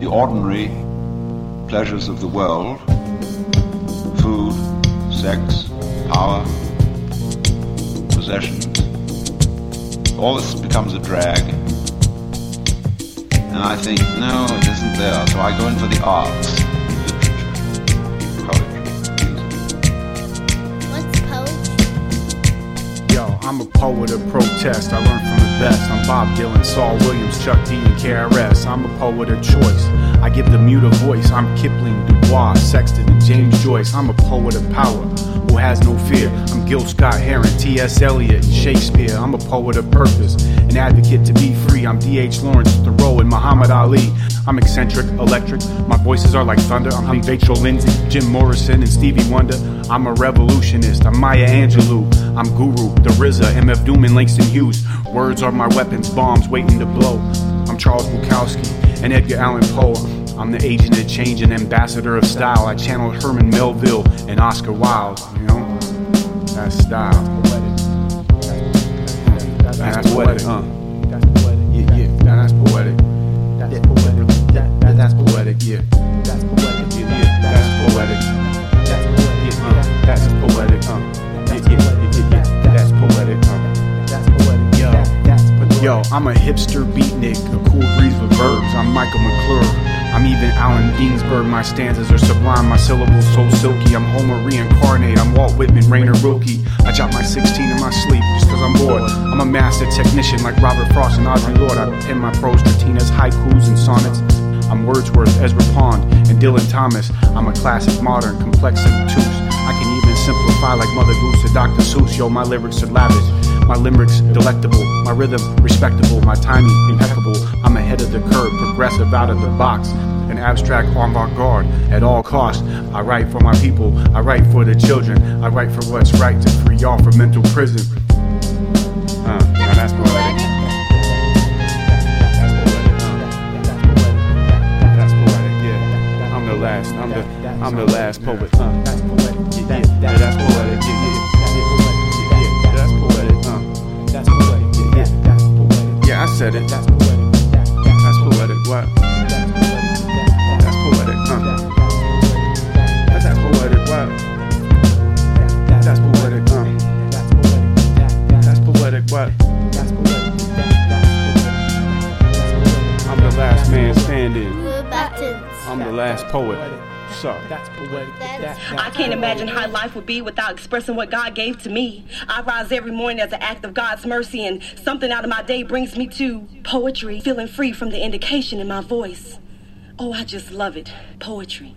the ordinary pleasures of the world food, sex, power, possessions. All this becomes a drag. And I think, no, it isn't there. So I go in for the arts, literature, poetry. What's poetry? Yo, I'm a poet of protest. I learned from the best. I'm Bob Dylan, Saul Williams, Chuck D, and KRS. I'm a poet of choice. I give the mute a voice. I'm Kipling, Dubois, Sexton, and James Joyce. I'm a poet of power who has no fear. I'm Gil Scott Heron, T.S. Eliot, and Shakespeare. I'm a poet of purpose, an advocate to be free. I'm D.H. Lawrence, Thoreau, and Muhammad Ali. I'm eccentric, electric. My voices are like thunder. I'm Vachel Lindsay, Jim Morrison, and Stevie Wonder. I'm a revolutionist. I'm Maya Angelou. I'm Guru, the RZA, MF Doom, and Langston Hughes. Words are my weapons, bombs waiting to blow. I'm Charles Bukowski and Edgar Allan Poe. I'm the agent of change and ambassador of style. I channeled Herman Melville and Oscar Wilde. You know, that's style. That's, that's poetic, huh? That's poetic. Yeah, yeah, that's poetic. That's poetic. That, that, That's poetic, yeah. that's poetic. Yo, I'm a hipster beatnik, a cool breeze with verbs. I'm Michael McClure. I'm even Allen Ginsberg. My stanzas are sublime. My syllables so silky. I'm Homer reincarnate. I'm Walt Whitman, Rainer Rilke. I drop my 16 in my sleep just cause I'm bored. I'm a master technician like Robert Frost and Audre Lorde. I pen my prose Tatinas, haikus, and sonnets. I'm Wordsworth, Ezra Pound, and Dylan Thomas. I'm a classic, modern, complex, and obtuse. I can even simplify like Mother Goose or Dr. Seuss. Yo, my lyrics are lavish. My limericks delectable, my rhythm respectable, my timing impeccable. I'm ahead of the curve, progressive out of the box. An abstract avant-garde at all costs. I write for my people, I write for the children, I write for what's right to free y'all from mental prison. Uh, now that's poetic. Uh, last. I'm the I'm the last poet. Uh, That's poetic. yeah, that's poetic. Said it. That's poetic. That, that, That's poetic. What? that's poetic. That, That's that, poetic. What? That's poetic. Huh? That's poetic. That, that, That's poetic. What? that's poetic. That, that's poetic. That's poetic. I'm the last man standing. I'm the last poet. So. That's poetic. That, That's- that, I can't imagine how life would be without expressing what God gave to me. I rise every morning as an act of God's mercy, and something out of my day brings me to poetry, feeling free from the indication in my voice. Oh, I just love it. Poetry.